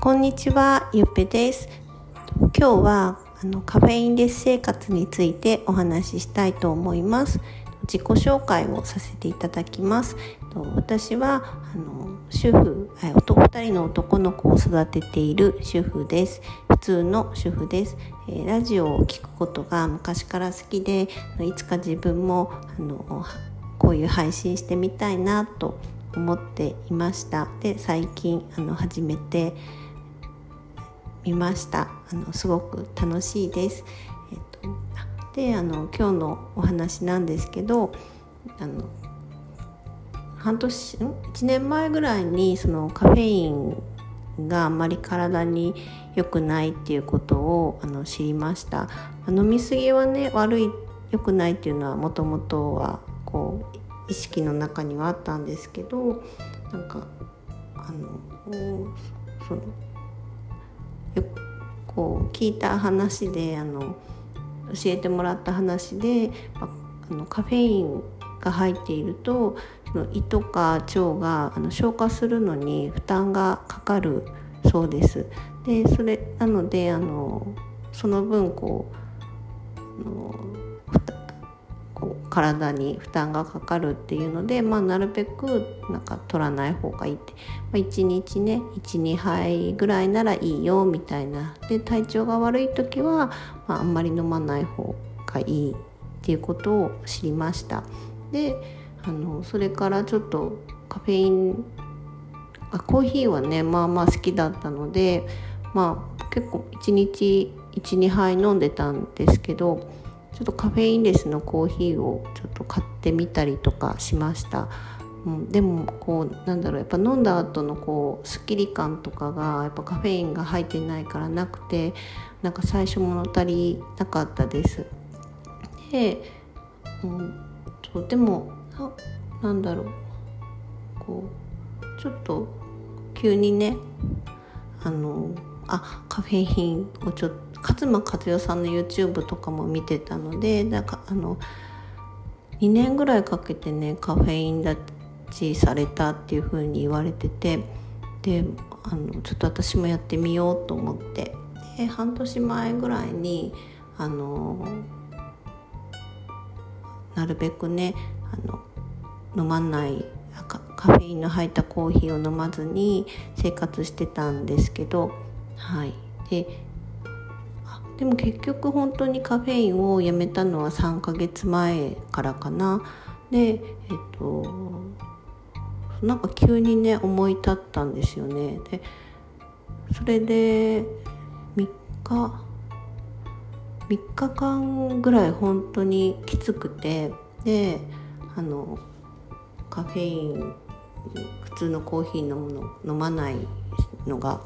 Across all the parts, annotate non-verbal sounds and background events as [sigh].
こんにちは、ゆっぺです。今日はあのカフェインレス生活についてお話ししたいと思います。自己紹介をさせていただきます。私はあの主婦、2人の男の子を育てている主婦です。普通の主婦です。ラジオを聞くことが昔から好きで、いつか自分もあのこういう配信してみたいなと思っていましたで最近あの始めてみました。あのすごく楽しいです。えっと、であの今日のお話なんですけどあの半年ん？1年前ぐらいにそのカフェインがあんまり体に良くないっていうことをあの知りました。飲み過ぎはね悪い良くないっていうのはもともとはこう意識の中にはあったんですけどなんかあのそのこう聞いた話であの教えてもらった話であのカフェインが入っているとその胃とか腸があの消化するのに負担がかかるそうです。でそれなのであのその分こうあのこう体に負担がかかるっていうので、まあ、なるべくなんか取らない方がいいって、まあ、1日ね12杯ぐらいならいいよみたいな。で体調が悪い時は、まあ、あんまり飲まない方がいいっていうことを知りました。であのそれからちょっとカフェインあコーヒーはねまあまあ好きだったのでまあ結構1日12杯飲んでたんですけどちょっとカフェインレスのコーヒーをちょっと買ってみたりとかしました。うん、でもこうなんだろうやっぱ飲んだ後のこうすっきり感とかがやっぱカフェインが入ってないからなくてなんか最初物足りなかったです。で、うん、そうでもなんだろうこうちょっと急にねあのあカフェインをちょっと勝間和代さんの YouTube とかも見てたのでなんかあの2年ぐらいかけてねカフェイン立ちされたっていう風に言われててであのちょっと私もやってみようと思って。で半年前ぐらいにあのなるべくねあの飲まないカフェインの入ったコーヒーを飲まずに生活してたんですけどはい。ででも結局本当にカフェインをやめたのは3ヶ月前からかな。でえっとなんか急にね思い立ったんですよね。でそれで3日3日間ぐらい本当にきつくてであのカフェイン普通のコーヒー飲むの飲まないのが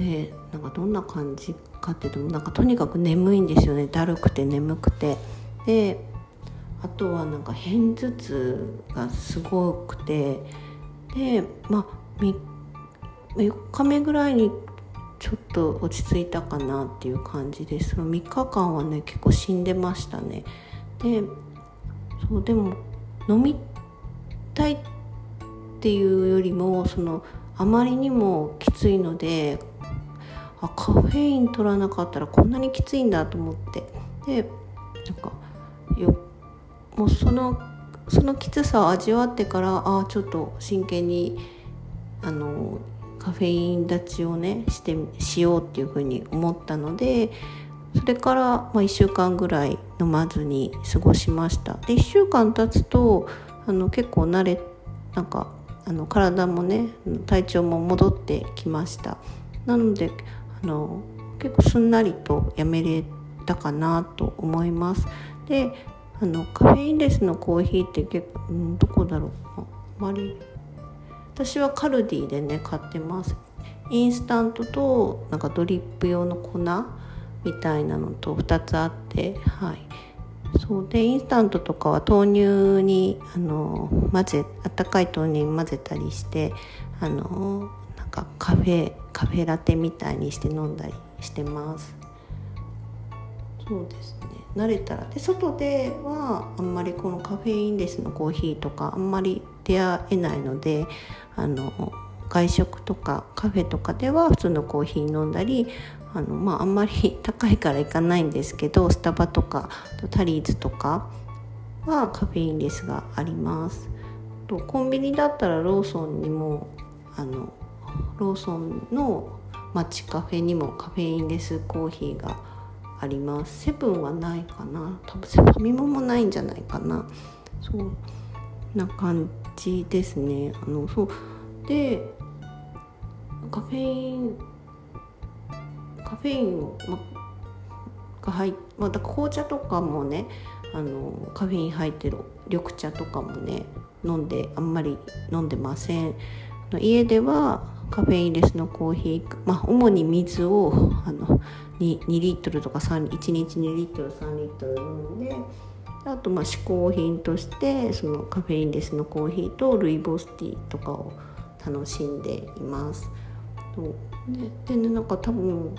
でなんかどんな感じかっていうとなんかとにかく眠いんですよね。だるくて眠くて。であとはなんか片頭痛がすごくて。でまあ4日目ぐらいにちょっと落ち着いたかなっていう感じです。3日間はね結構死んでましたね。でそうでも飲みたいっていうよりもそのあまりにもきついのであカフェイン取らなかったらこんなにきついんだと思って。でなんかよもうそのそのきつさを味わってからああちょっと真剣にあのカフェイン立ちをねしてしようっていうふうに思ったのでそれから、まあ、1週間ぐらい飲まずに過ごしました。で1週間経つとあの結構慣れなんかあの体もね体調も戻ってきました。なのであの結構すんなりとやめれたかなと思います。であのカフェインレスのコーヒーって結構、うん、どこだろう。あまり。私はカルディでね買ってます。インスタントとなんかドリップ用の粉みたいなのと2つあってはい。そう。でインスタントとかは豆乳にあの混ぜあったかい豆乳に混ぜたりしてあのかカフェカフェラテみたいにして飲んだりしてます。そうですね。慣れたら。で外ではあんまりこのカフェインレスのコーヒーとかあんまり出会えないのであの外食とかカフェとかでは普通のコーヒー飲んだりあの、まあ、あんまり高いから行かないんですけどスタバとかタリーズとかはカフェインレスがあります。とコンビニだったらローソンにもあのローソンの街カフェにもカフェインレスコーヒーがあります。セブンはないかな。多分セファミマもないんじゃないかな。そうな感じですね。あのそう。でカフェインカフェインを、ま、が入また紅茶とかもねあのカフェイン入ってる緑茶とかもね飲んであんまり飲んでません。家ではカフェインレスのコーヒー、まあ、主に水をあの 2, 2リットルとか1日2リットル3リットル飲んであとまあ嗜好品としてそのカフェインレスのコーヒーとルイボスティーとかを楽しんでいます。ででねなんか多分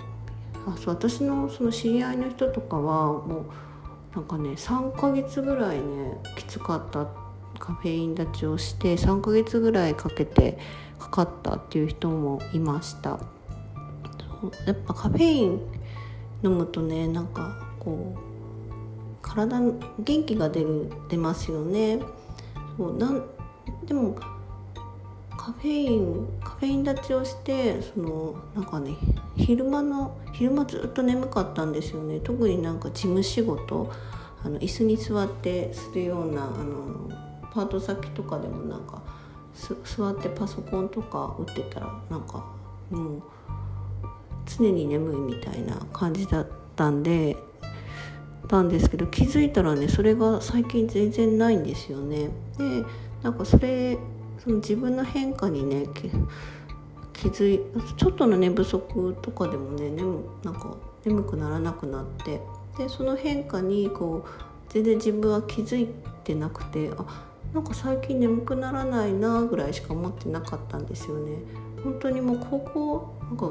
あそう私のその知り合いの人とかはもうなんかね3ヶ月ぐらいねきつかったってカフェイン立ちをして3ヶ月ぐらいかけてかかったっていう人もいました。やっぱカフェイン飲むとねなんかこう体元気が出る出ますよね。そうなんでもカフェインカフェイン立ちをしてそのなんかね昼間の昼間ずっと眠かったんですよね。特になんか事務仕事あの椅子に座ってするようなあのパート先とかでもなんか座ってパソコンとか打ってたらなんかもう常に眠いみたいな感じだったんでたんですけど気づいたらねそれが最近全然ないんですよね。でなんかそれその自分の変化にね気づいちょっとの寝不足とかでもね眠なんか眠くならなくなってでその変化にこう全然自分は気づいてなくてあなんか最近眠くならないなぐらいしか思ってなかったんですよね。本当にもう高校なんか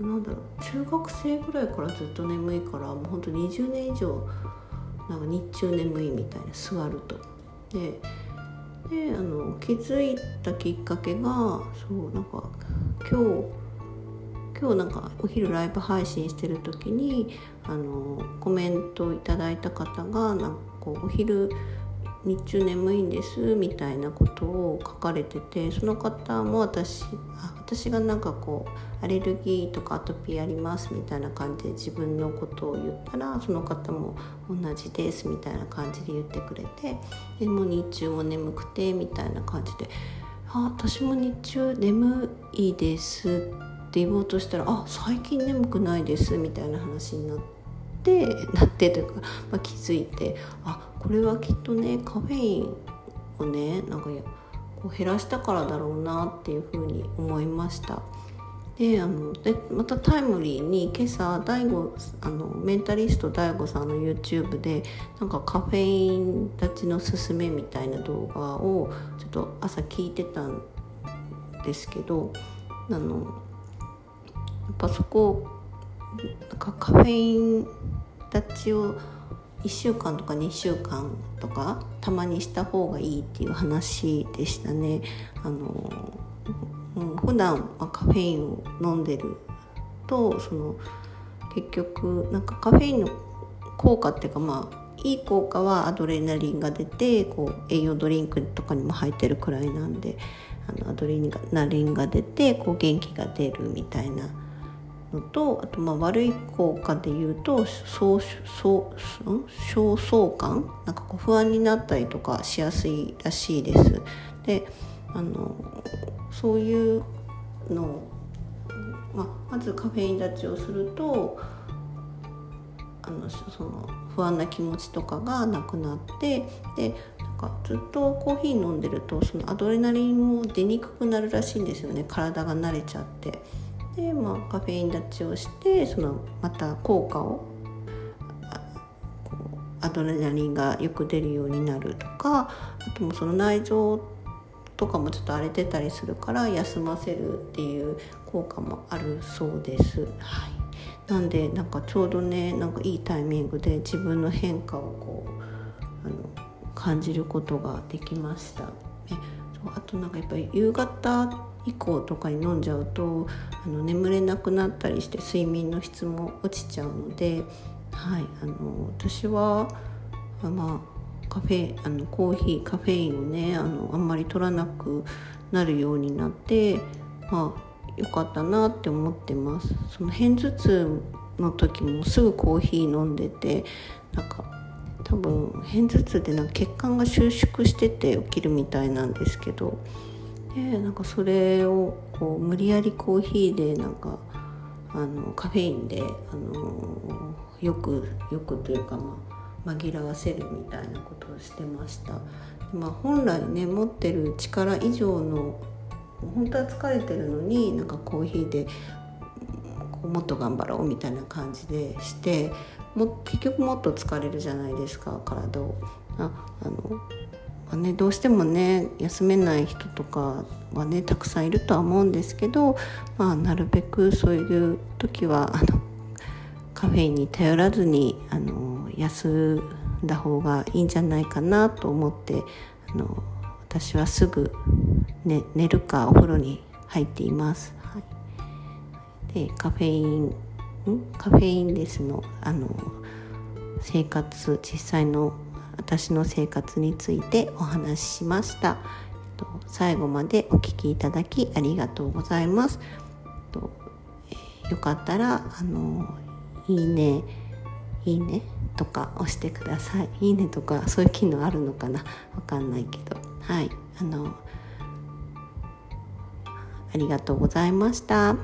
なんだろう中学生ぐらいからずっと眠いからもう本当20年以上なんか日中眠いみたいな座ると。でであの気づいたきっかけがそうなんか今日今日なんかお昼ライブ配信してる時にあのコメントいただいた方がなんかこうお昼日中眠いんですみたいなことを書かれててその方も私あ私がなんかこうアレルギーとかアトピーありますみたいな感じで自分のことを言ったらその方も同じですみたいな感じで言ってくれてでも日中も眠くてみたいな感じで「あ私も日中眠いです」って言おうとしたら「あ最近眠くないです」みたいな話になって。っ [laughs] てなってというか、まあ、気づいてあこれはきっとねカフェインをねなんかこう減らしたからだろうなっていうふうに思いました。であのでまたタイムリーに今朝大悟あのメンタリスト DAIGO さんの YouTube でなんかカフェイン立ちのすすめみたいな動画をちょっと朝聞いてたんですけどあのやっぱそこなんかカフェイン立ちを1週間とか2週間とかたまにした方がいいっていう話でしたね。あの普段はカフェインを飲んでるとその結局なんかカフェインの効果っていうかまあいい効果はアドレナリンが出てこう栄養ドリンクとかにも入ってるくらいなんであのアドレナリンが出てこう元気が出るみたいなのとあとまあ悪い効果で言うと焦燥感なんかこう不安になったりとかしやすいらしいです。であのそういうのまあ、まずカフェイン立ちをするとあのその不安な気持ちとかがなくなってでなんかずっとコーヒー飲んでるとそのアドレナリンも出にくくなるらしいんですよね体が慣れちゃって。で、まあ、カフェイン立ちをしてそのまた効果をアドレナリンがよく出るようになるとかあともその内臓とかもちょっと荒れてたりするから休ませるっていう効果もあるそうです。はい、なんでなんかちょうどねなんかいいタイミングで自分の変化をこうあの感じることができました。あとなんかやっぱり夕方以降とかに飲んじゃうとあの眠れなくなったりして睡眠の質も落ちちゃうので、はい、あの私は、まあ、カフェあのコーヒーカフェインをねあのあんまり取らなくなるようになって、まあ、よかったなって思ってます。その片頭痛の時もすぐコーヒー飲んでてなんか多分片頭痛でなんか血管が収縮してて起きるみたいなんですけどでなんかそれをこう無理やりコーヒーでなんかあのカフェインであのよくよくというか、まあ、紛らわせるみたいなことをしてました。まあ、本来ね持ってる力以上の本当は疲れてるのになんかコーヒーでこうもっと頑張ろうみたいな感じでしても結局もっと疲れるじゃないですか体を。ああのまあね、どうしてもね休めない人とかはねたくさんいるとは思うんですけど、まあ、なるべくそういう時はあのカフェインに頼らずにあの休んだ方がいいんじゃないかなと思ってあの私はすぐ、ね、寝るかお風呂に入っています。はい、でカフェインカフェインレスのあの生活実際の私の生活についてお話ししました。最後までお聞きいただきありがとうございます、えー、よかったらあのいいねいいねとか押してください。いいねとかそういう機能あるのかな？わかんないけど。はい。あのありがとうございました。